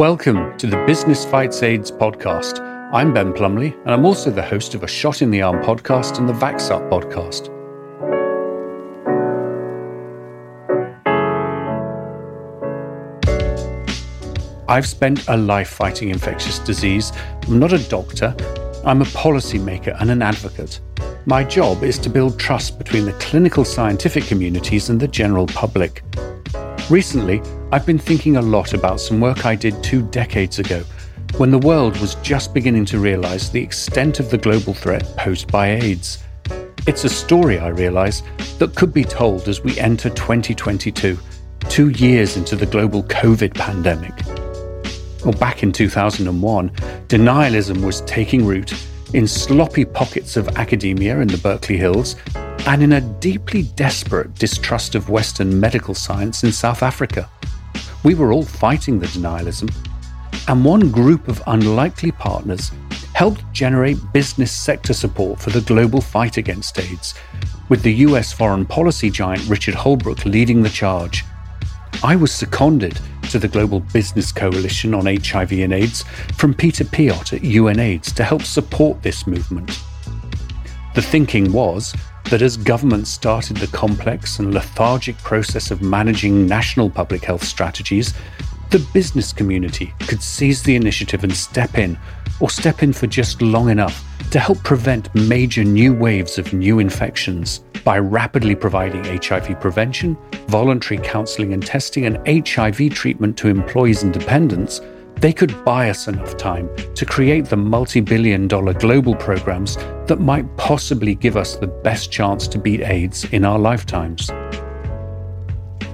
Welcome to the Business Fights AIDS podcast. I'm Ben Plumley, and I'm also the host of a Shot in the Arm podcast and the Vax Up podcast. I've spent a life fighting infectious disease. I'm not a doctor, I'm a policymaker and an advocate. My job is to build trust between the clinical scientific communities and the general public. Recently, I've been thinking a lot about some work I did two decades ago when the world was just beginning to realize the extent of the global threat posed by AIDS. It's a story, I realize, that could be told as we enter 2022, two years into the global COVID pandemic. Well, back in 2001, denialism was taking root in sloppy pockets of academia in the Berkeley Hills and in a deeply desperate distrust of Western medical science in South Africa. We were all fighting the denialism, and one group of unlikely partners helped generate business sector support for the global fight against AIDS, with the US foreign policy giant Richard Holbrooke leading the charge. I was seconded to the Global Business Coalition on HIV and AIDS from Peter Piot at UNAIDS to help support this movement. The thinking was that as governments started the complex and lethargic process of managing national public health strategies, the business community could seize the initiative and step in, or step in for just long enough to help prevent major new waves of new infections by rapidly providing HIV prevention, voluntary counselling and testing, and HIV treatment to employees and dependents they could buy us enough time to create the multi billion dollar global programs that might possibly give us the best chance to beat AIDS in our lifetimes.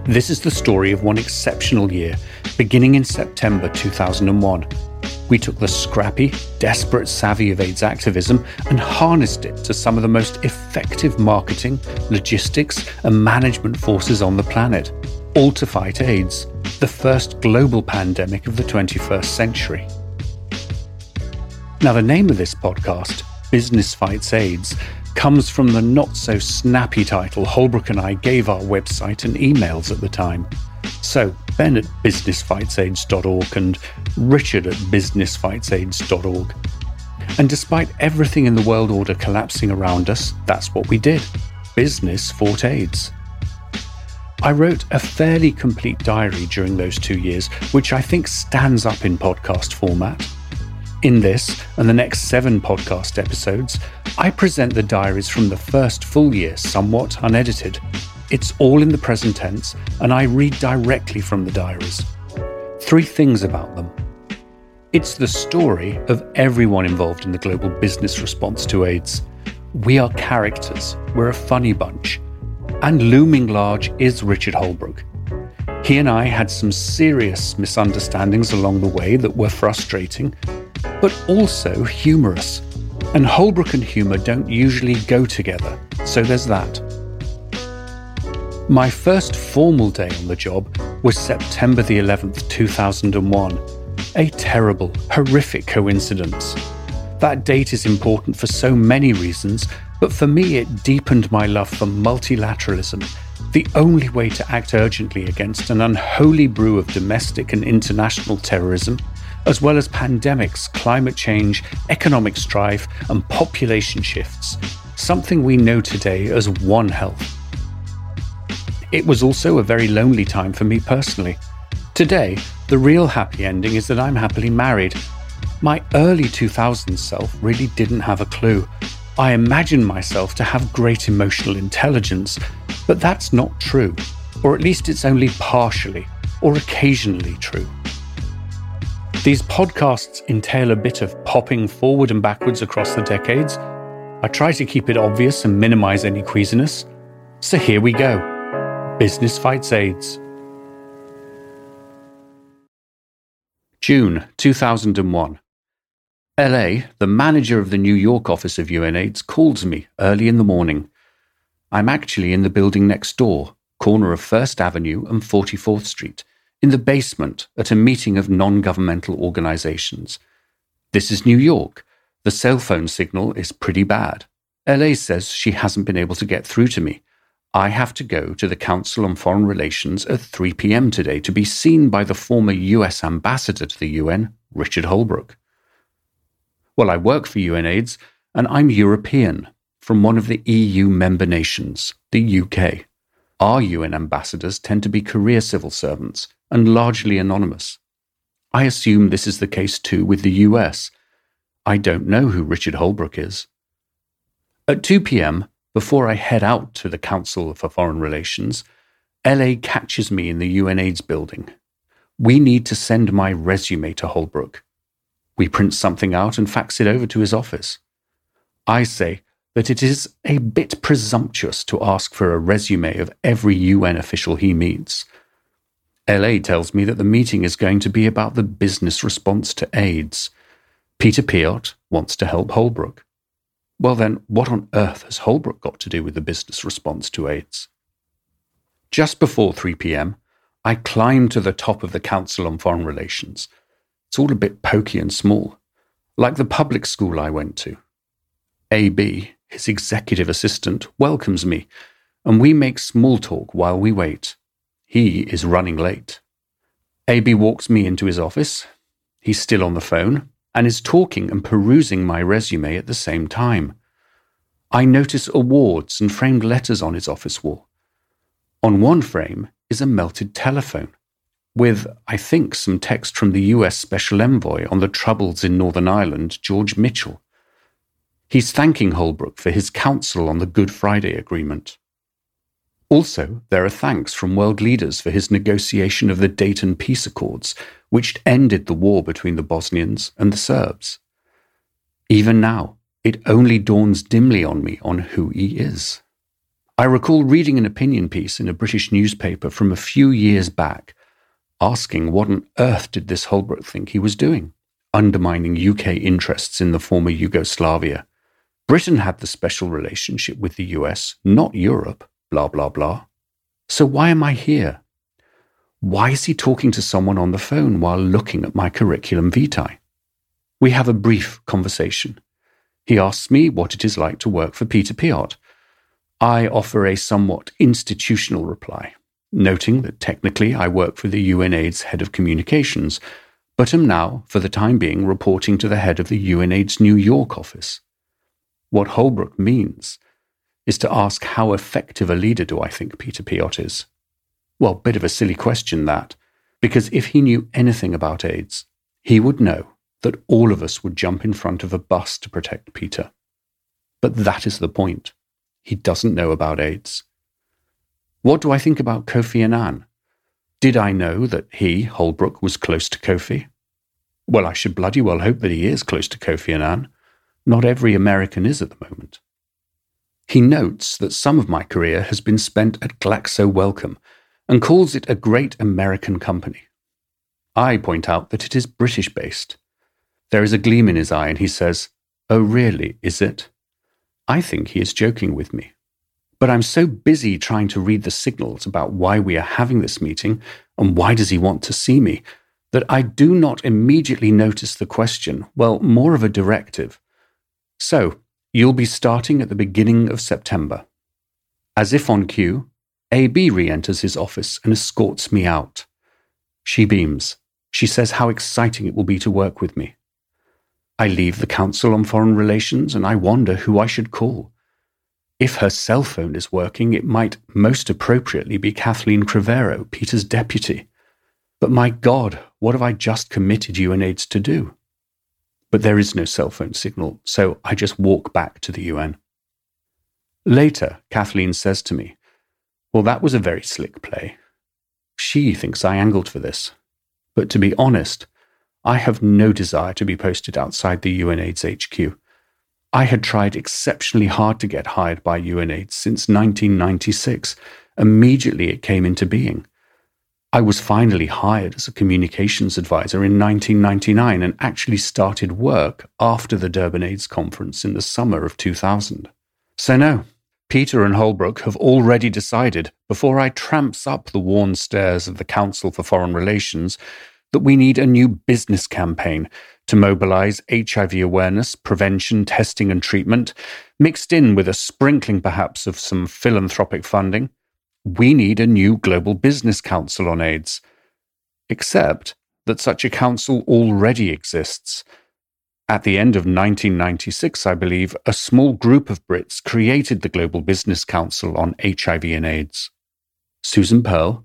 This is the story of one exceptional year, beginning in September 2001. We took the scrappy, desperate savvy of AIDS activism and harnessed it to some of the most effective marketing, logistics, and management forces on the planet, all to fight AIDS the first global pandemic of the 21st century. Now, the name of this podcast, Business Fights AIDS, comes from the not so snappy title Holbrooke and I gave our website and emails at the time. So, Ben at businessfightsaids.org and Richard at businessfightsaids.org. And despite everything in the world order collapsing around us, that's what we did. Business fought AIDS. I wrote a fairly complete diary during those two years, which I think stands up in podcast format. In this and the next seven podcast episodes, I present the diaries from the first full year somewhat unedited. It's all in the present tense, and I read directly from the diaries. Three things about them. It's the story of everyone involved in the global business response to AIDS. We are characters, we're a funny bunch and looming large is Richard Holbrooke. He and I had some serious misunderstandings along the way that were frustrating, but also humorous. And Holbrooke and humour don't usually go together, so there's that. My first formal day on the job was September the 11th, 2001. A terrible, horrific coincidence. That date is important for so many reasons, but for me, it deepened my love for multilateralism, the only way to act urgently against an unholy brew of domestic and international terrorism, as well as pandemics, climate change, economic strife, and population shifts, something we know today as One Health. It was also a very lonely time for me personally. Today, the real happy ending is that I'm happily married. My early 2000s self really didn't have a clue I imagine myself to have great emotional intelligence, but that's not true, or at least it's only partially or occasionally true. These podcasts entail a bit of popping forward and backwards across the decades. I try to keep it obvious and minimize any queasiness. So here we go Business Fights AIDS. June 2001. LA, the manager of the New York office of UNAIDS, calls me early in the morning. I'm actually in the building next door, corner of First Avenue and 44th Street, in the basement at a meeting of non governmental organizations. This is New York. The cell phone signal is pretty bad. LA says she hasn't been able to get through to me. I have to go to the Council on Foreign Relations at 3 p.m. today to be seen by the former US ambassador to the UN, Richard Holbrooke. Well, I work for UNAIDS and I'm European from one of the EU member nations, the UK. Our UN ambassadors tend to be career civil servants and largely anonymous. I assume this is the case too with the US. I don't know who Richard Holbrooke is. At 2 p.m., before I head out to the Council for Foreign Relations, LA catches me in the UNAIDS building. We need to send my resume to Holbrooke. We print something out and fax it over to his office. I say that it is a bit presumptuous to ask for a resume of every UN official he meets. LA tells me that the meeting is going to be about the business response to AIDS. Peter Piot wants to help Holbrooke. Well, then, what on earth has Holbrooke got to do with the business response to AIDS? Just before 3 pm, I climb to the top of the Council on Foreign Relations. It's all a bit pokey and small, like the public school I went to. AB, his executive assistant, welcomes me, and we make small talk while we wait. He is running late. AB walks me into his office. He's still on the phone and is talking and perusing my resume at the same time. I notice awards and framed letters on his office wall. On one frame is a melted telephone with, I think, some text from the US Special Envoy on the troubles in Northern Ireland, George Mitchell. He's thanking Holbrooke for his counsel on the Good Friday Agreement. Also, there are thanks from world leaders for his negotiation of the Dayton Peace Accords, which ended the war between the Bosnians and the Serbs. Even now, it only dawns dimly on me on who he is. I recall reading an opinion piece in a British newspaper from a few years back asking what on earth did this Holbrooke think he was doing, undermining UK interests in the former Yugoslavia. Britain had the special relationship with the US, not Europe, blah, blah, blah. So why am I here? Why is he talking to someone on the phone while looking at my curriculum vitae? We have a brief conversation. He asks me what it is like to work for Peter Piot. I offer a somewhat institutional reply noting that technically I work for the UNAIDS head of communications, but am now, for the time being, reporting to the head of the UNAIDS New York office. What Holbrooke means is to ask how effective a leader do I think Peter Piot is? Well, bit of a silly question that, because if he knew anything about AIDS, he would know that all of us would jump in front of a bus to protect Peter. But that is the point. He doesn't know about AIDS. What do I think about Kofi Annan? Did I know that he, Holbrooke, was close to Kofi? Well, I should bloody well hope that he is close to Kofi Annan. Not every American is at the moment. He notes that some of my career has been spent at Glaxo Wellcome and calls it a great American company. I point out that it is British based. There is a gleam in his eye, and he says, Oh, really, is it? I think he is joking with me. But I'm so busy trying to read the signals about why we are having this meeting and why does he want to see me that I do not immediately notice the question, well, more of a directive. So, you'll be starting at the beginning of September. As if on cue, AB re enters his office and escorts me out. She beams. She says how exciting it will be to work with me. I leave the Council on Foreign Relations and I wonder who I should call. If her cell phone is working, it might most appropriately be Kathleen Cravero, Peter's deputy. But my God, what have I just committed UNAIDS to do? But there is no cell phone signal, so I just walk back to the UN. Later, Kathleen says to me, Well, that was a very slick play. She thinks I angled for this. But to be honest, I have no desire to be posted outside the UNAIDS HQ. I had tried exceptionally hard to get hired by UNAIDS since 1996. Immediately it came into being. I was finally hired as a communications advisor in 1999 and actually started work after the Durban AIDS conference in the summer of 2000. So, no, Peter and Holbrooke have already decided, before I tramps up the worn stairs of the Council for Foreign Relations, that we need a new business campaign to mobilize HIV awareness, prevention, testing, and treatment, mixed in with a sprinkling perhaps of some philanthropic funding. We need a new global business council on AIDS. Except that such a council already exists. At the end of 1996, I believe, a small group of Brits created the Global Business Council on HIV and AIDS. Susan Pearl,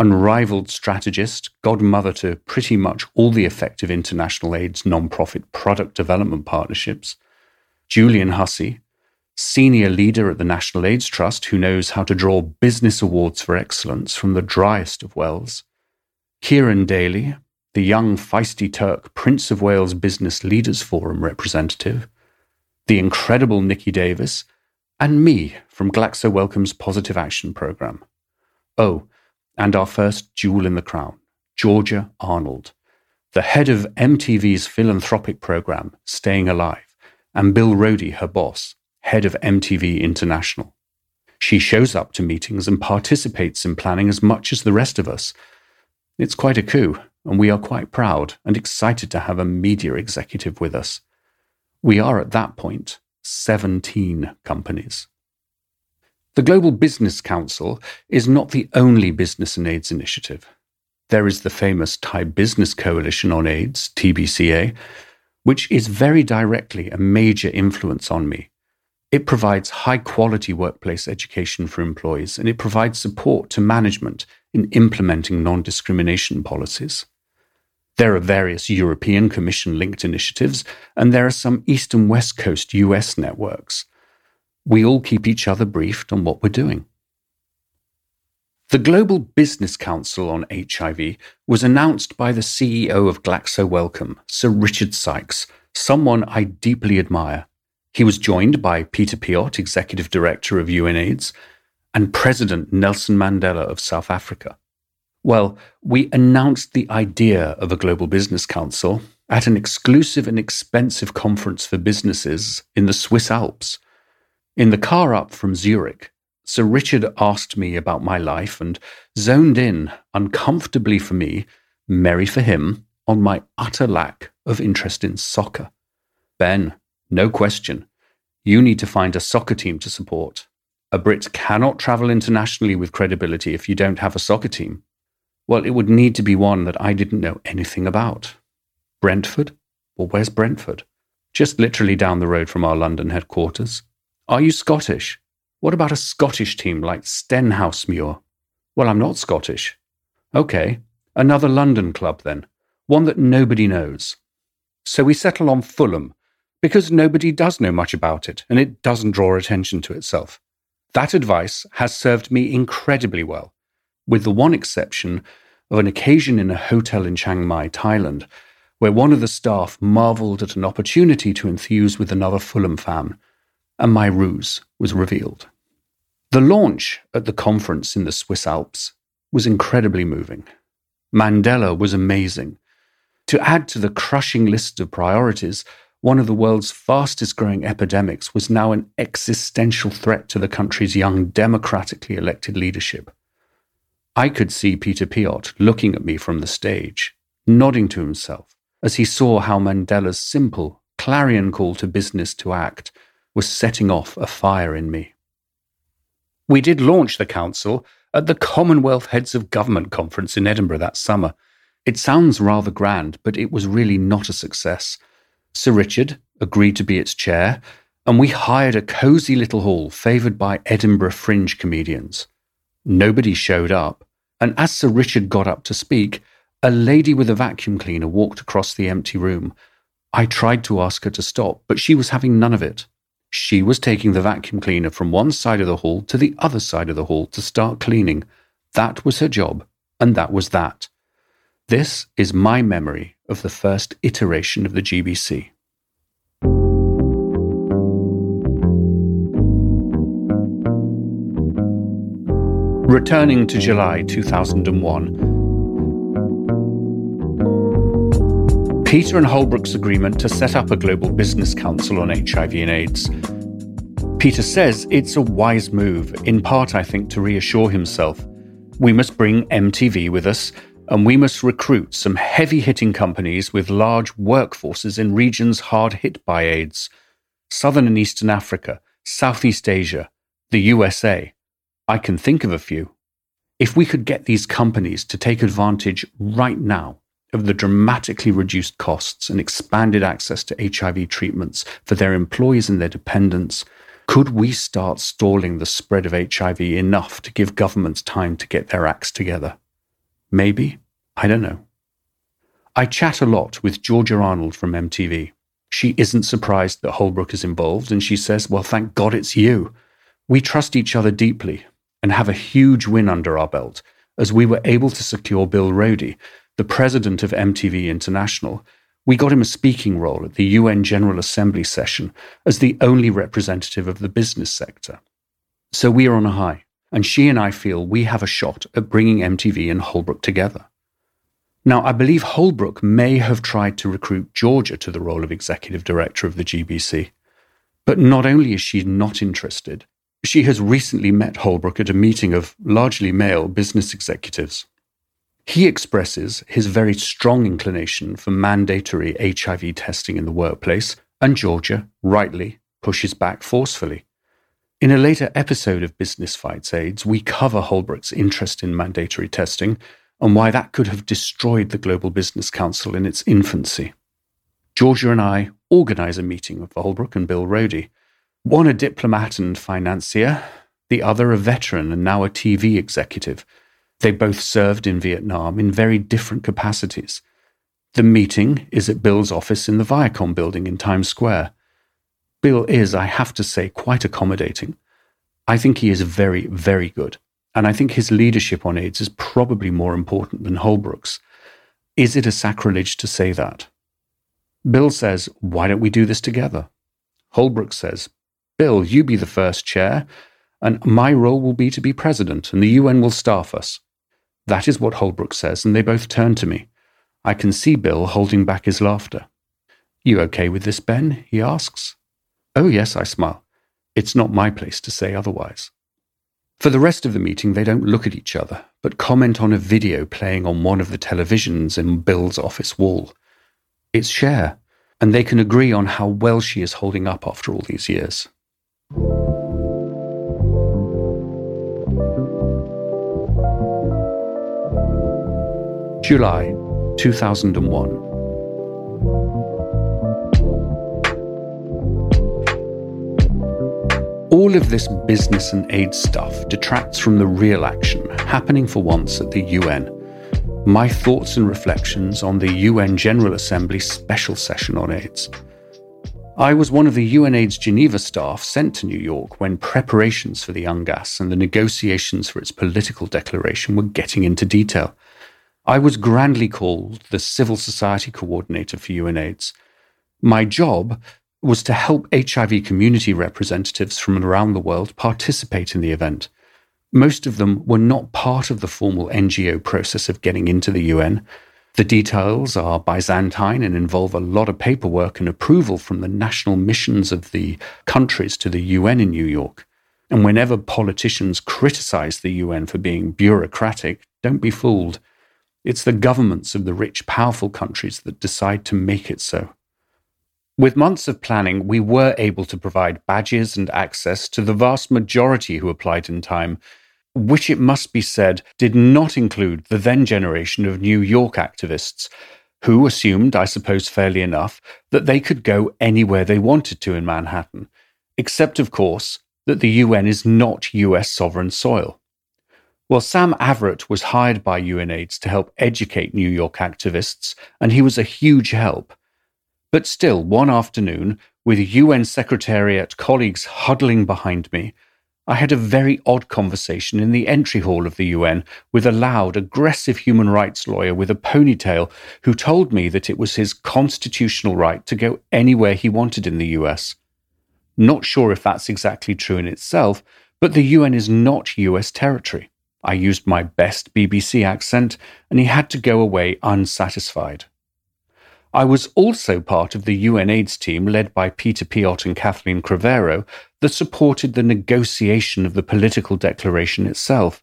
unrivaled strategist, godmother to pretty much all the effective international AIDS nonprofit product development partnerships. Julian Hussey, senior leader at the National AIDS Trust who knows how to draw business awards for excellence from the driest of wells. Kieran Daly, the young feisty Turk Prince of Wales Business Leaders Forum representative. The incredible Nikki Davis, and me from Glaxo Wellcome's Positive Action Programme. Oh, and our first jewel in the crown, Georgia Arnold, the head of MTV's philanthropic program, Staying Alive, and Bill Roedy, her boss, head of MTV International. She shows up to meetings and participates in planning as much as the rest of us. It's quite a coup, and we are quite proud and excited to have a media executive with us. We are at that point 17 companies. The Global Business Council is not the only business and AIDS initiative. There is the famous Thai Business Coalition on AIDS, TBCA, which is very directly a major influence on me. It provides high quality workplace education for employees and it provides support to management in implementing non discrimination policies. There are various European Commission linked initiatives, and there are some East and West Coast US networks we all keep each other briefed on what we're doing. The Global Business Council on HIV was announced by the CEO of Glaxo Wellcome, Sir Richard Sykes, someone I deeply admire. He was joined by Peter Piot, Executive Director of UNAIDS, and President Nelson Mandela of South Africa. Well, we announced the idea of a Global Business Council at an exclusive and expensive conference for businesses in the Swiss Alps in the car up from Zurich, Sir Richard asked me about my life and zoned in, uncomfortably for me, merry for him, on my utter lack of interest in soccer. Ben, no question. You need to find a soccer team to support. A Brit cannot travel internationally with credibility if you don't have a soccer team. Well, it would need to be one that I didn't know anything about. Brentford? Well, where's Brentford? Just literally down the road from our London headquarters. Are you Scottish? What about a Scottish team like Stenhousemuir? Well, I'm not Scottish. Okay, another London club then, one that nobody knows. So we settle on Fulham, because nobody does know much about it and it doesn't draw attention to itself. That advice has served me incredibly well, with the one exception of an occasion in a hotel in Chiang Mai, Thailand, where one of the staff marvelled at an opportunity to enthuse with another Fulham fan and my ruse was revealed. The launch at the conference in the Swiss Alps was incredibly moving. Mandela was amazing. To add to the crushing list of priorities, one of the world's fastest growing epidemics was now an existential threat to the country's young democratically elected leadership. I could see Peter Piot looking at me from the stage, nodding to himself as he saw how Mandela's simple, clarion call to business to act was setting off a fire in me. We did launch the council at the Commonwealth Heads of Government conference in Edinburgh that summer. It sounds rather grand, but it was really not a success. Sir Richard agreed to be its chair, and we hired a cosy little hall favoured by Edinburgh fringe comedians. Nobody showed up, and as Sir Richard got up to speak, a lady with a vacuum cleaner walked across the empty room. I tried to ask her to stop, but she was having none of it. She was taking the vacuum cleaner from one side of the hall to the other side of the hall to start cleaning. That was her job, and that was that. This is my memory of the first iteration of the GBC. Returning to July 2001, Peter and Holbrooke's agreement to set up a global business council on HIV and AIDS. Peter says it's a wise move, in part, I think, to reassure himself. We must bring MTV with us, and we must recruit some heavy hitting companies with large workforces in regions hard hit by AIDS Southern and Eastern Africa, Southeast Asia, the USA. I can think of a few. If we could get these companies to take advantage right now of the dramatically reduced costs and expanded access to HIV treatments for their employees and their dependents, could we start stalling the spread of HIV enough to give governments time to get their acts together? Maybe. I don't know. I chat a lot with Georgia Arnold from MTV. She isn't surprised that Holbrooke is involved, and she says, Well, thank God it's you. We trust each other deeply and have a huge win under our belt as we were able to secure Bill Roedy, the president of MTV International. We got him a speaking role at the UN General Assembly session as the only representative of the business sector. So we are on a high, and she and I feel we have a shot at bringing MTV and Holbrooke together. Now, I believe Holbrooke may have tried to recruit Georgia to the role of executive director of the GBC. But not only is she not interested, she has recently met Holbrooke at a meeting of largely male business executives. He expresses his very strong inclination for mandatory HIV testing in the workplace, and Georgia, rightly, pushes back forcefully. In a later episode of Business Fights AIDS, we cover Holbrooke's interest in mandatory testing and why that could have destroyed the Global Business Council in its infancy. Georgia and I organise a meeting with Holbrooke and Bill Roedy, one a diplomat and financier, the other a veteran and now a TV executive. They both served in Vietnam in very different capacities. The meeting is at Bill's office in the Viacom building in Times Square. Bill is, I have to say, quite accommodating. I think he is very, very good. And I think his leadership on AIDS is probably more important than Holbrooke's. Is it a sacrilege to say that? Bill says, Why don't we do this together? Holbrooke says, Bill, you be the first chair, and my role will be to be president, and the UN will staff us. That is what Holbrooke says, and they both turn to me. I can see Bill holding back his laughter. You okay with this, Ben? he asks. Oh, yes, I smile. It's not my place to say otherwise. For the rest of the meeting, they don't look at each other, but comment on a video playing on one of the televisions in Bill's office wall. It's Cher, and they can agree on how well she is holding up after all these years. July 2001. All of this business and aid stuff detracts from the real action happening for once at the UN. My thoughts and reflections on the UN General Assembly special session on AIDS. I was one of the UNAIDS Geneva staff sent to New York when preparations for the UNGAS and the negotiations for its political declaration were getting into detail. I was grandly called the civil society coordinator for UNAIDS. My job was to help HIV community representatives from around the world participate in the event. Most of them were not part of the formal NGO process of getting into the UN. The details are Byzantine and involve a lot of paperwork and approval from the national missions of the countries to the UN in New York. And whenever politicians criticize the UN for being bureaucratic, don't be fooled. It's the governments of the rich, powerful countries that decide to make it so. With months of planning, we were able to provide badges and access to the vast majority who applied in time, which it must be said did not include the then generation of New York activists, who assumed, I suppose fairly enough, that they could go anywhere they wanted to in Manhattan, except, of course, that the UN is not US sovereign soil. Well, Sam Averett was hired by UNAIDS to help educate New York activists, and he was a huge help. But still, one afternoon, with UN Secretariat colleagues huddling behind me, I had a very odd conversation in the entry hall of the UN with a loud, aggressive human rights lawyer with a ponytail who told me that it was his constitutional right to go anywhere he wanted in the US. Not sure if that's exactly true in itself, but the UN is not US territory. I used my best BBC accent, and he had to go away unsatisfied. I was also part of the UNAIDS team led by Peter Piot and Kathleen Cravero that supported the negotiation of the political declaration itself.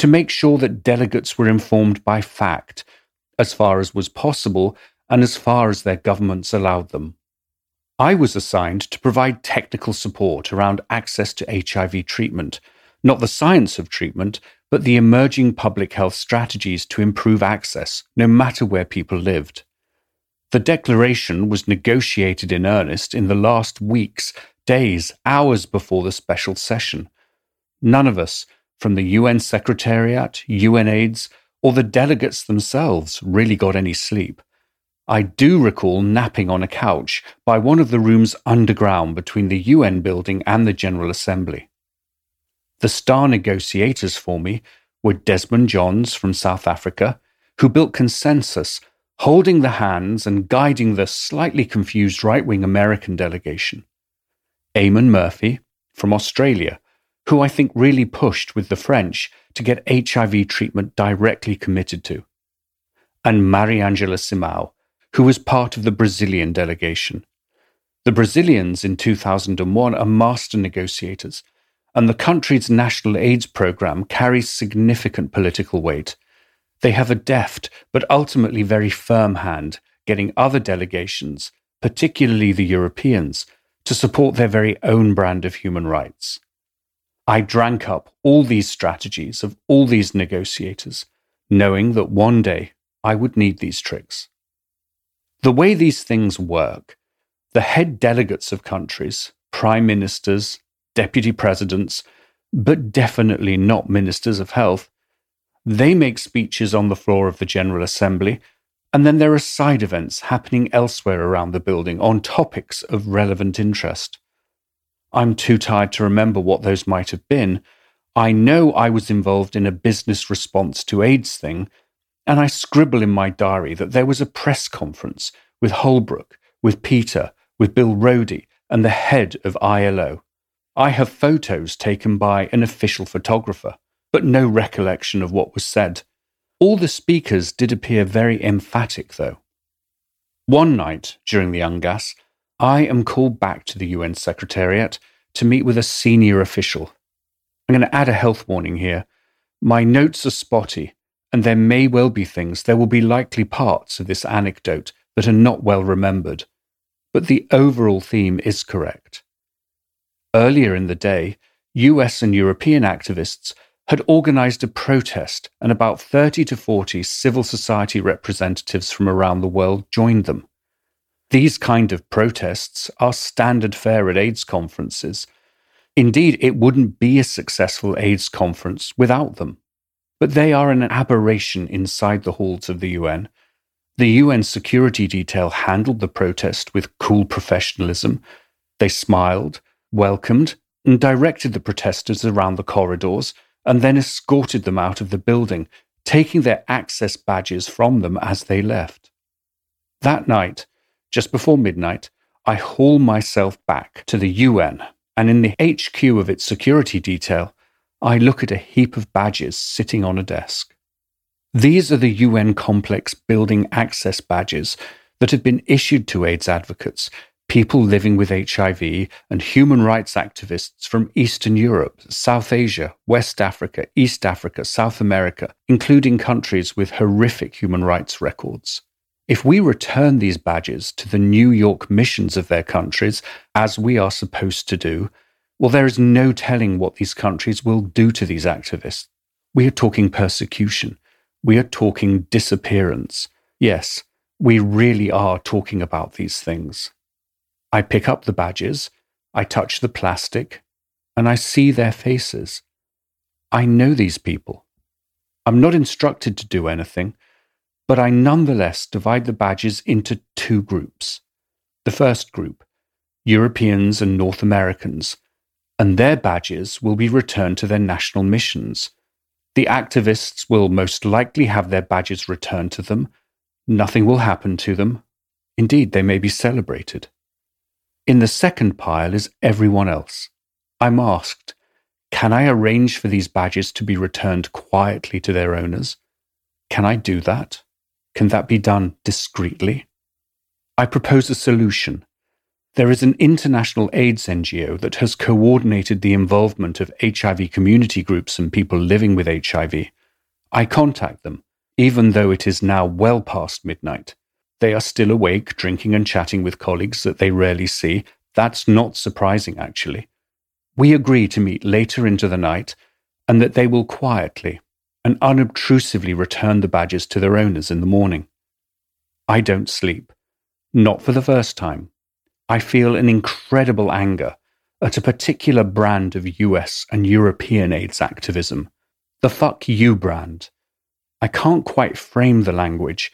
to make sure that delegates were informed by fact, as far as was possible and as far as their governments allowed them. I was assigned to provide technical support around access to HIV treatment, not the science of treatment, but the emerging public health strategies to improve access, no matter where people lived. The declaration was negotiated in earnest in the last weeks, days, hours before the special session. None of us, from the UN Secretariat, UNAIDS, or the delegates themselves really got any sleep. I do recall napping on a couch by one of the rooms underground between the UN building and the General Assembly. The star negotiators for me were Desmond Johns from South Africa, who built consensus, holding the hands and guiding the slightly confused right wing American delegation. Eamon Murphy from Australia, who I think really pushed with the French to get HIV treatment directly committed to, and Mariangela Simão, who was part of the Brazilian delegation. The Brazilians in 2001 are master negotiators, and the country's national AIDS program carries significant political weight. They have a deft but ultimately very firm hand getting other delegations, particularly the Europeans, to support their very own brand of human rights. I drank up all these strategies of all these negotiators, knowing that one day I would need these tricks. The way these things work, the head delegates of countries, prime ministers, deputy presidents, but definitely not ministers of health, they make speeches on the floor of the General Assembly, and then there are side events happening elsewhere around the building on topics of relevant interest. I'm too tired to remember what those might have been. I know I was involved in a business response to AIDS thing, and I scribble in my diary that there was a press conference with Holbrooke, with Peter, with Bill Roedy, and the head of ILO. I have photos taken by an official photographer, but no recollection of what was said. All the speakers did appear very emphatic, though. One night during the UNGAS, I am called back to the UN Secretariat to meet with a senior official. I'm going to add a health warning here. My notes are spotty, and there may well be things, there will be likely parts of this anecdote that are not well remembered, but the overall theme is correct. Earlier in the day, US and European activists had organized a protest, and about 30 to 40 civil society representatives from around the world joined them. These kind of protests are standard fare at AIDS conferences. Indeed, it wouldn't be a successful AIDS conference without them. But they are an aberration inside the halls of the UN. The UN security detail handled the protest with cool professionalism. They smiled, welcomed, and directed the protesters around the corridors, and then escorted them out of the building, taking their access badges from them as they left. That night, just before midnight, I haul myself back to the UN, and in the HQ of its security detail, I look at a heap of badges sitting on a desk. These are the UN complex building access badges that have been issued to AIDS advocates, people living with HIV, and human rights activists from Eastern Europe, South Asia, West Africa, East Africa, South America, including countries with horrific human rights records. If we return these badges to the New York missions of their countries, as we are supposed to do, well, there is no telling what these countries will do to these activists. We are talking persecution. We are talking disappearance. Yes, we really are talking about these things. I pick up the badges, I touch the plastic, and I see their faces. I know these people. I'm not instructed to do anything but I nonetheless divide the badges into two groups. The first group, Europeans and North Americans, and their badges will be returned to their national missions. The activists will most likely have their badges returned to them. Nothing will happen to them. Indeed, they may be celebrated. In the second pile is everyone else. I'm asked, can I arrange for these badges to be returned quietly to their owners? Can I do that? Can that be done discreetly? I propose a solution. There is an international AIDS NGO that has coordinated the involvement of HIV community groups and people living with HIV. I contact them, even though it is now well past midnight. They are still awake, drinking and chatting with colleagues that they rarely see. That's not surprising, actually. We agree to meet later into the night and that they will quietly and unobtrusively return the badges to their owners in the morning. I don't sleep, not for the first time. I feel an incredible anger at a particular brand of US and European AIDS activism, the fuck you brand. I can't quite frame the language,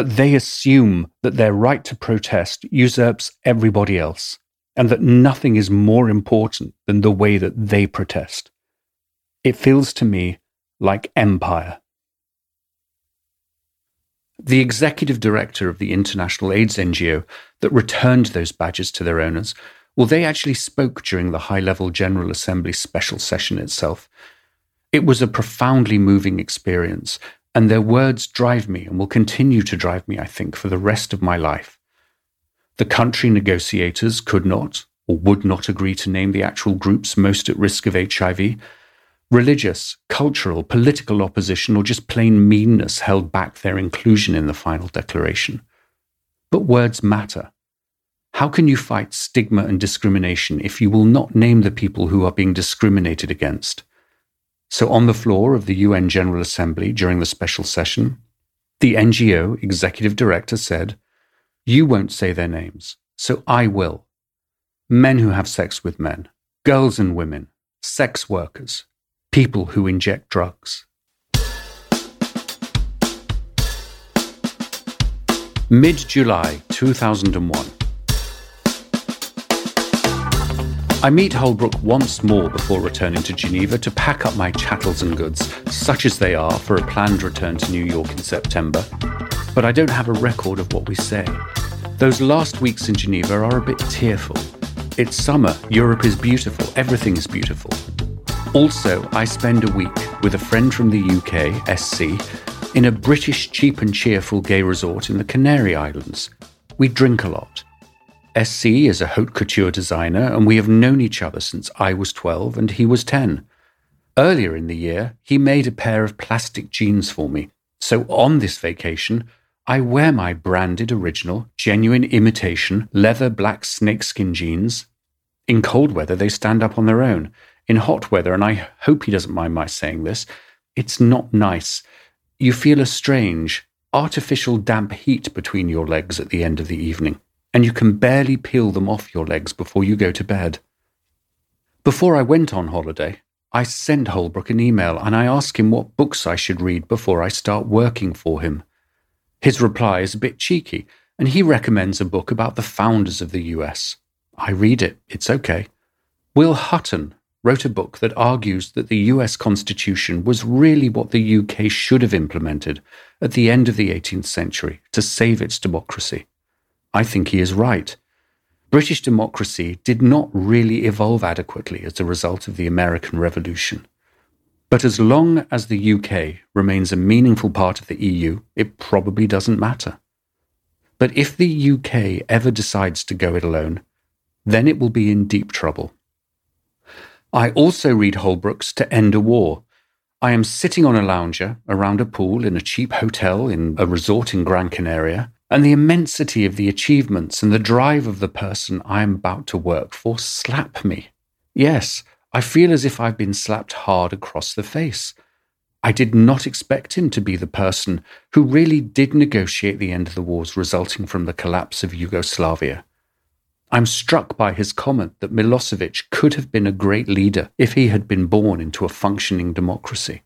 but they assume that their right to protest usurps everybody else, and that nothing is more important than the way that they protest. It feels to me like empire. The executive director of the International AIDS NGO that returned those badges to their owners, well, they actually spoke during the high level General Assembly special session itself. It was a profoundly moving experience, and their words drive me and will continue to drive me, I think, for the rest of my life. The country negotiators could not or would not agree to name the actual groups most at risk of HIV, Religious, cultural, political opposition, or just plain meanness held back their inclusion in the final declaration. But words matter. How can you fight stigma and discrimination if you will not name the people who are being discriminated against? So, on the floor of the UN General Assembly during the special session, the NGO executive director said, You won't say their names, so I will. Men who have sex with men, girls and women, sex workers, people who inject drugs. Mid July 2001. I meet Holbrooke once more before returning to Geneva to pack up my chattels and goods, such as they are, for a planned return to New York in September. But I don't have a record of what we say. Those last weeks in Geneva are a bit tearful. It's summer, Europe is beautiful, everything is beautiful. Also, I spend a week with a friend from the UK, SC, in a British cheap and cheerful gay resort in the Canary Islands. We drink a lot. SC is a haute couture designer, and we have known each other since I was 12 and he was 10. Earlier in the year, he made a pair of plastic jeans for me. So on this vacation, I wear my branded original, genuine imitation, leather black snakeskin jeans. In cold weather, they stand up on their own in hot weather, and I hope he doesn't mind my saying this, it's not nice. You feel a strange, artificial damp heat between your legs at the end of the evening, and you can barely peel them off your legs before you go to bed. Before I went on holiday, I sent Holbrooke an email and I asked him what books I should read before I start working for him. His reply is a bit cheeky, and he recommends a book about the founders of the US. I read it, it's okay. Will Hutton wrote a book that argues that the US Constitution was really what the UK should have implemented at the end of the 18th century to save its democracy. I think he is right. British democracy did not really evolve adequately as a result of the American Revolution. But as long as the UK remains a meaningful part of the EU, it probably doesn't matter. But if the UK ever decides to go it alone, then it will be in deep trouble. I also read Holbrooke's To End a War. I am sitting on a lounger around a pool in a cheap hotel in a resort in Gran Canaria, and the immensity of the achievements and the drive of the person I am about to work for slap me. Yes, I feel as if I've been slapped hard across the face. I did not expect him to be the person who really did negotiate the end of the wars resulting from the collapse of Yugoslavia. I'm struck by his comment that Milosevic could have been a great leader if he had been born into a functioning democracy.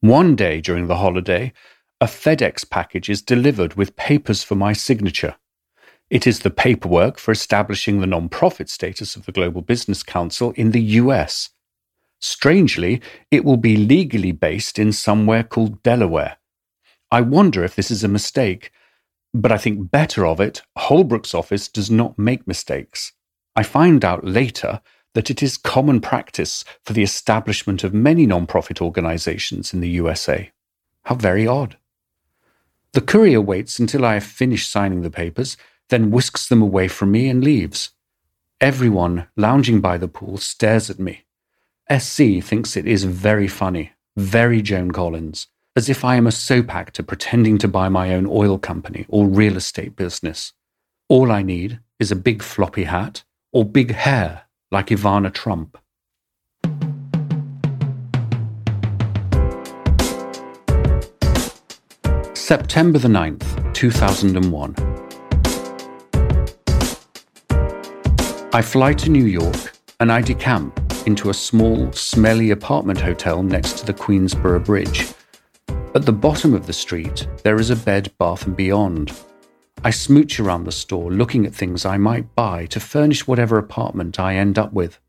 One day during the holiday, a FedEx package is delivered with papers for my signature. It is the paperwork for establishing the non-profit status of the Global Business Council in the US. Strangely, it will be legally based in somewhere called Delaware. I wonder if this is a mistake but I think better of it, Holbrooke's office does not make mistakes. I find out later that it is common practice for the establishment of many non-profit organizations in the USA. How very odd. The courier waits until I have finished signing the papers, then whisks them away from me and leaves. Everyone lounging by the pool stares at me. SC thinks it is very funny, very Joan Collins, as if I am a soap actor pretending to buy my own oil company or real estate business. All I need is a big floppy hat or big hair like Ivana Trump. September the 9th, 2001. I fly to New York and I decamp into a small, smelly apartment hotel next to the Queensboro Bridge. At the bottom of the street, there is a bed, bath, and beyond. I smooch around the store looking at things I might buy to furnish whatever apartment I end up with.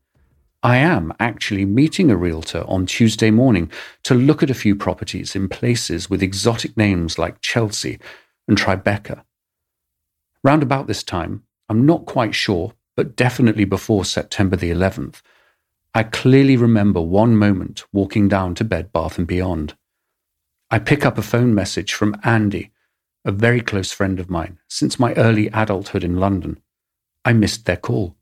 I am actually meeting a realtor on Tuesday morning to look at a few properties in places with exotic names like Chelsea and Tribeca. Round about this time, I'm not quite sure, but definitely before September the 11th, I clearly remember one moment walking down to Bed Bath and Beyond. I pick up a phone message from Andy, a very close friend of mine since my early adulthood in London. I missed their call.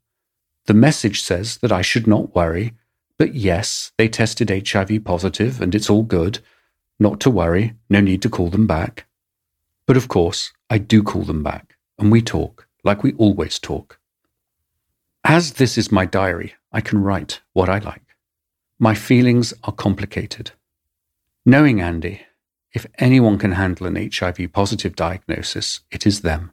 The message says that I should not worry, but yes, they tested HIV positive and it's all good. Not to worry, no need to call them back. But of course, I do call them back, and we talk like we always talk. As this is my diary, I can write what I like. My feelings are complicated. Knowing Andy, if anyone can handle an HIV positive diagnosis, it is them.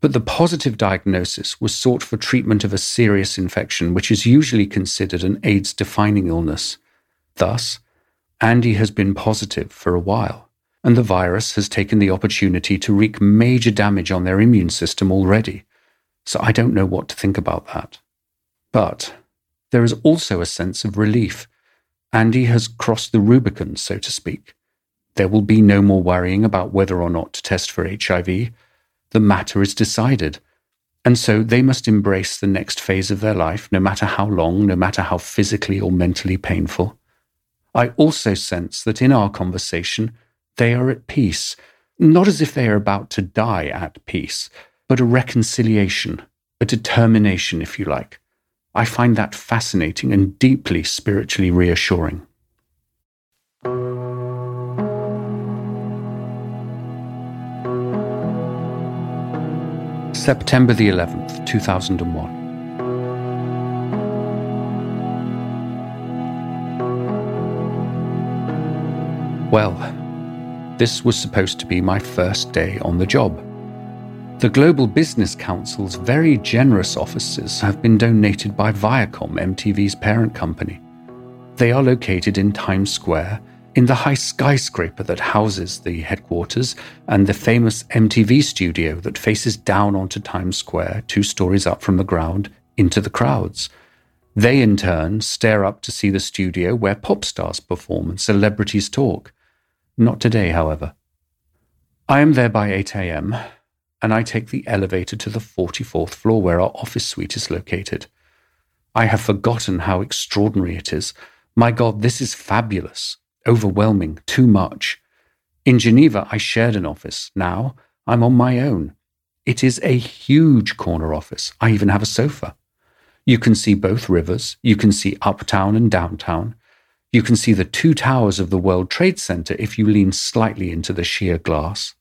But the positive diagnosis was sought for treatment of a serious infection, which is usually considered an AIDS defining illness. Thus, Andy has been positive for a while, and the virus has taken the opportunity to wreak major damage on their immune system already. So I don't know what to think about that. But there is also a sense of relief. Andy has crossed the Rubicon, so to speak. There will be no more worrying about whether or not to test for HIV. The matter is decided. And so they must embrace the next phase of their life, no matter how long, no matter how physically or mentally painful. I also sense that in our conversation, they are at peace, not as if they are about to die at peace, but a reconciliation, a determination, if you like. I find that fascinating and deeply spiritually reassuring. September the 11th, 2001. Well, this was supposed to be my first day on the job. The Global Business Council's very generous offices have been donated by Viacom, MTV's parent company. They are located in Times Square, in the high skyscraper that houses the headquarters and the famous MTV studio that faces down onto Times Square, two stories up from the ground, into the crowds. They, in turn, stare up to see the studio where pop stars perform and celebrities talk. Not today, however. I am there by 8 a.m and I take the elevator to the 44th floor where our office suite is located. I have forgotten how extraordinary it is. My God, this is fabulous, overwhelming, too much. In Geneva, I shared an office. Now I'm on my own. It is a huge corner office. I even have a sofa. You can see both rivers. You can see uptown and downtown. You can see the two towers of the World Trade Center if you lean slightly into the sheer glass.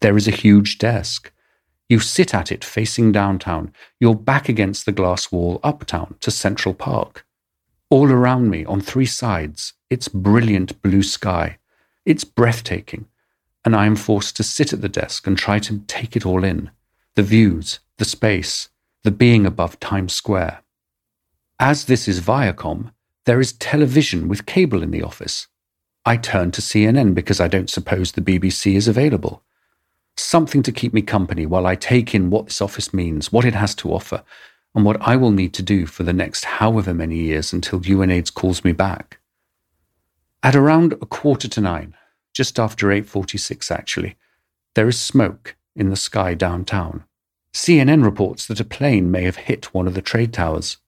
There is a huge desk. You sit at it facing downtown, your back against the glass wall uptown to Central Park. All around me, on three sides, it's brilliant blue sky. It's breathtaking, and I am forced to sit at the desk and try to take it all in the views, the space, the being above Times Square. As this is Viacom, there is television with cable in the office. I turn to CNN because I don't suppose the BBC is available something to keep me company while I take in what this office means, what it has to offer, and what I will need to do for the next however many years until UNAIDS calls me back. At around a quarter to nine, just after 8.46 actually, there is smoke in the sky downtown. CNN reports that a plane may have hit one of the trade towers.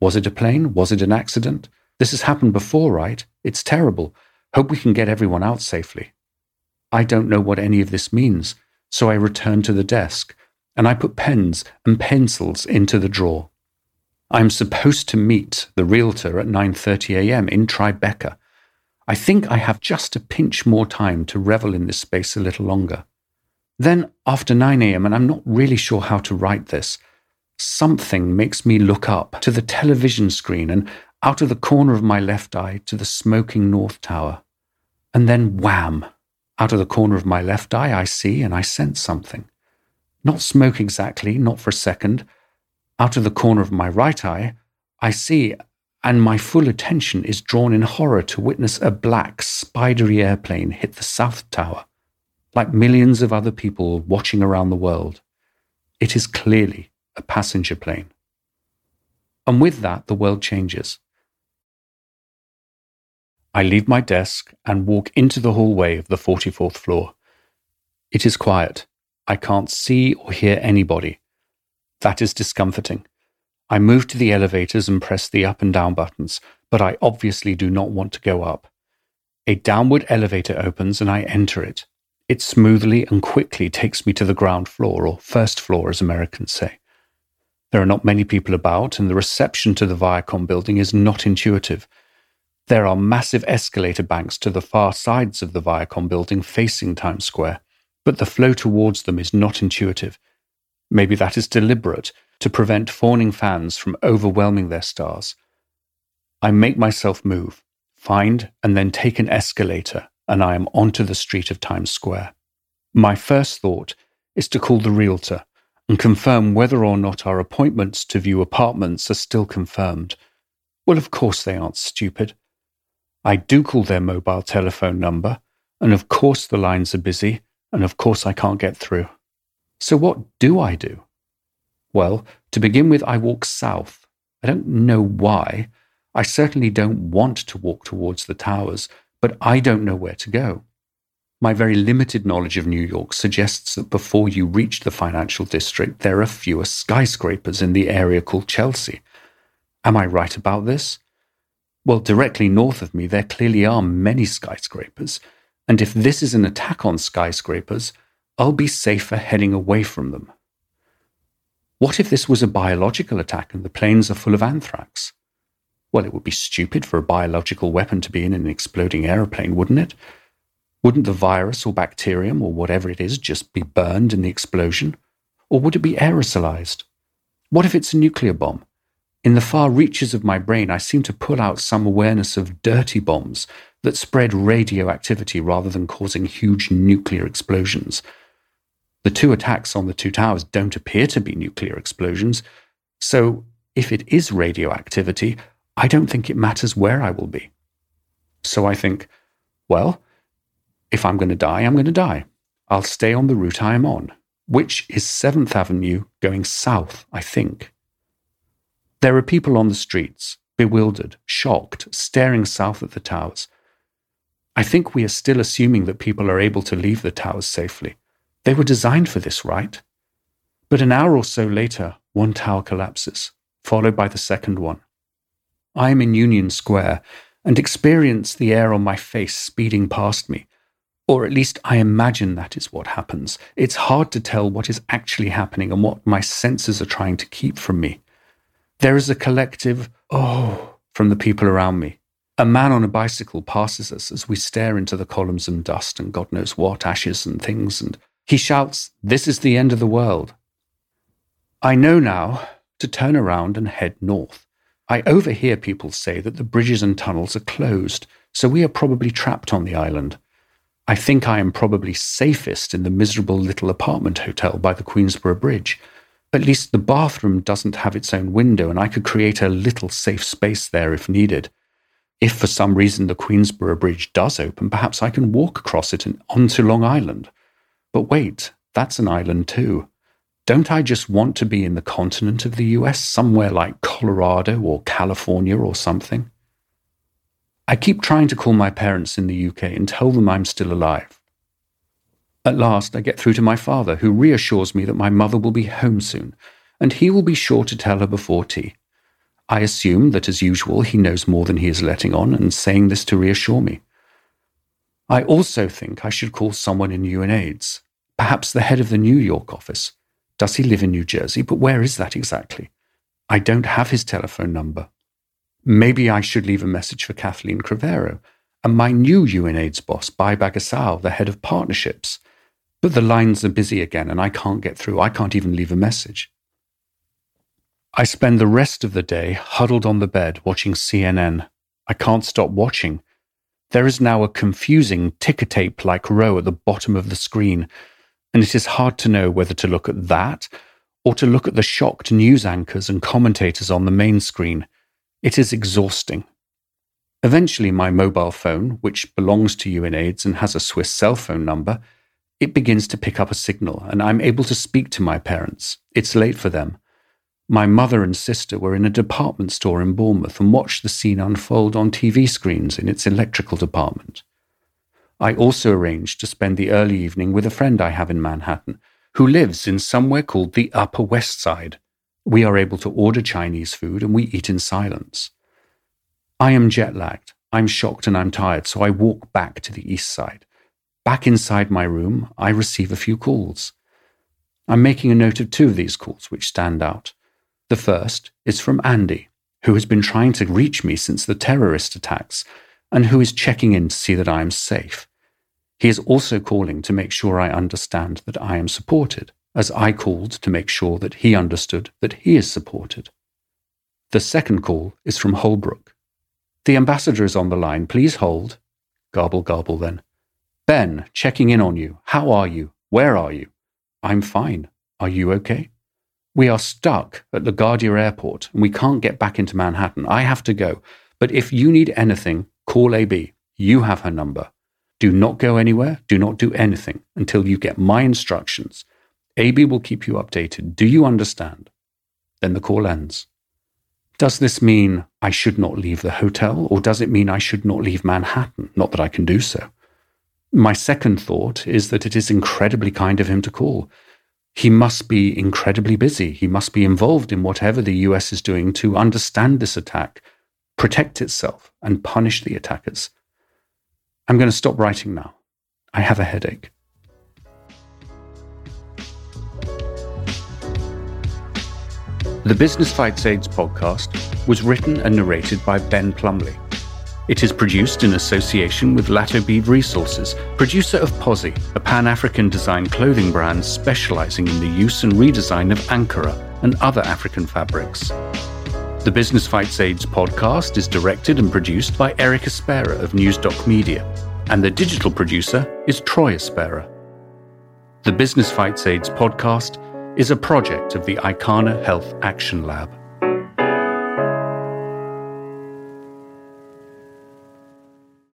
Was it a plane? Was it an accident? This has happened before, right? It's terrible. Hope we can get everyone out safely. I don't know what any of this means, so I return to the desk, and I put pens and pencils into the drawer. I'm supposed to meet the realtor at 9:30 a.m. in Tribeca. I think I have just a pinch more time to revel in this space a little longer. Then, after 9 a.m., and I'm not really sure how to write this, something makes me look up to the television screen and out of the corner of my left eye to the smoking North Tower. And then wham! Out of the corner of my left eye, I see and I sense something. Not smoke exactly, not for a second, out of the corner of my right eye, I see, and my full attention is drawn in horror to witness a black, spidery airplane hit the South Tower, like millions of other people watching around the world. It is clearly a passenger plane. And with that, the world changes. I leave my desk and walk into the hallway of the 44th floor. It is quiet. I can't see or hear anybody. That is discomforting. I move to the elevators and press the up and down buttons, but I obviously do not want to go up. A downward elevator opens and I enter it. It smoothly and quickly takes me to the ground floor, or first floor as Americans say. There are not many people about, and the reception to the Viacom building is not intuitive. There are massive escalator banks to the far sides of the Viacom building facing Times Square, but the flow towards them is not intuitive. Maybe that is deliberate to prevent fawning fans from overwhelming their stars. I make myself move, find, and then take an escalator, and I am onto the street of Times Square. My first thought is to call the realtor and confirm whether or not our appointments to view apartments are still confirmed. Well, of course they aren't stupid. I do call their mobile telephone number, and of course the lines are busy, and of course I can't get through. So, what do I do? Well, to begin with, I walk south. I don't know why. I certainly don't want to walk towards the towers, but I don't know where to go. My very limited knowledge of New York suggests that before you reach the financial district, there are fewer skyscrapers in the area called Chelsea. Am I right about this? Well, directly north of me, there clearly are many skyscrapers, and if this is an attack on skyscrapers, I'll be safer heading away from them. What if this was a biological attack and the planes are full of anthrax? Well, it would be stupid for a biological weapon to be in an exploding aeroplane, wouldn't it? Wouldn't the virus or bacterium or whatever it is just be burned in the explosion? Or would it be aerosolized? What if it's a nuclear bomb? In the far reaches of my brain, I seem to pull out some awareness of dirty bombs that spread radioactivity rather than causing huge nuclear explosions. The two attacks on the two towers don't appear to be nuclear explosions, so if it is radioactivity, I don't think it matters where I will be. So I think, well, if I'm going to die, I'm going to die. I'll stay on the route I am on, which is 7th Avenue going south, I think. There are people on the streets, bewildered, shocked, staring south at the towers. I think we are still assuming that people are able to leave the towers safely. They were designed for this, right? But an hour or so later, one tower collapses, followed by the second one. I am in Union Square and experience the air on my face speeding past me. Or at least I imagine that is what happens. It's hard to tell what is actually happening and what my senses are trying to keep from me. There is a collective, oh, from the people around me. A man on a bicycle passes us as we stare into the columns and dust and God knows what, ashes and things, and he shouts, This is the end of the world. I know now to turn around and head north. I overhear people say that the bridges and tunnels are closed, so we are probably trapped on the island. I think I am probably safest in the miserable little apartment hotel by the Queensboro Bridge. At least the bathroom doesn't have its own window, and I could create a little safe space there if needed. If for some reason the Queensboro Bridge does open, perhaps I can walk across it and onto Long Island. But wait, that's an island too. Don't I just want to be in the continent of the US, somewhere like Colorado or California or something? I keep trying to call my parents in the UK and tell them I'm still alive. At last, I get through to my father, who reassures me that my mother will be home soon, and he will be sure to tell her before tea. I assume that, as usual, he knows more than he is letting on, and saying this to reassure me. I also think I should call someone in UNAIDS, perhaps the head of the New York office. Does he live in New Jersey? But where is that exactly? I don't have his telephone number. Maybe I should leave a message for Kathleen Cravero and my new UNAIDS boss, Bai Bagasao, the head of partnerships. But the lines are busy again and I can't get through. I can't even leave a message. I spend the rest of the day huddled on the bed watching CNN. I can't stop watching. There is now a confusing ticker tape like row at the bottom of the screen, and it is hard to know whether to look at that or to look at the shocked news anchors and commentators on the main screen. It is exhausting. Eventually, my mobile phone, which belongs to UNAIDS and has a Swiss cell phone number, it begins to pick up a signal, and I'm able to speak to my parents. It's late for them. My mother and sister were in a department store in Bournemouth and watched the scene unfold on TV screens in its electrical department. I also arranged to spend the early evening with a friend I have in Manhattan, who lives in somewhere called the Upper West Side. We are able to order Chinese food and we eat in silence. I am jet lagged. I'm shocked and I'm tired, so I walk back to the East Side. Back inside my room, I receive a few calls. I'm making a note of two of these calls which stand out. The first is from Andy, who has been trying to reach me since the terrorist attacks and who is checking in to see that I am safe. He is also calling to make sure I understand that I am supported, as I called to make sure that he understood that he is supported. The second call is from Holbrooke. The ambassador is on the line. Please hold. Garble, garble then. Ben, checking in on you. How are you? Where are you? I'm fine. Are you okay? We are stuck at LaGuardia Airport and we can't get back into Manhattan. I have to go. But if you need anything, call AB. You have her number. Do not go anywhere. Do not do anything until you get my instructions. AB will keep you updated. Do you understand? Then the call ends. Does this mean I should not leave the hotel, or does it mean I should not leave Manhattan? Not that I can do so. My second thought is that it is incredibly kind of him to call. He must be incredibly busy. He must be involved in whatever the US is doing to understand this attack, protect itself, and punish the attackers. I'm going to stop writing now. I have a headache. The Business Fights AIDS podcast was written and narrated by Ben Plumley. It is produced in association with Latobyve Resources, producer of Posi, a Pan African design clothing brand specializing in the use and redesign of Ankara and other African fabrics. The Business Fights AIDS podcast is directed and produced by Erik Espera of Newsdoc Media, and the digital producer is Troy Espera. The Business Fights AIDS podcast is a project of the Ikana Health Action Lab.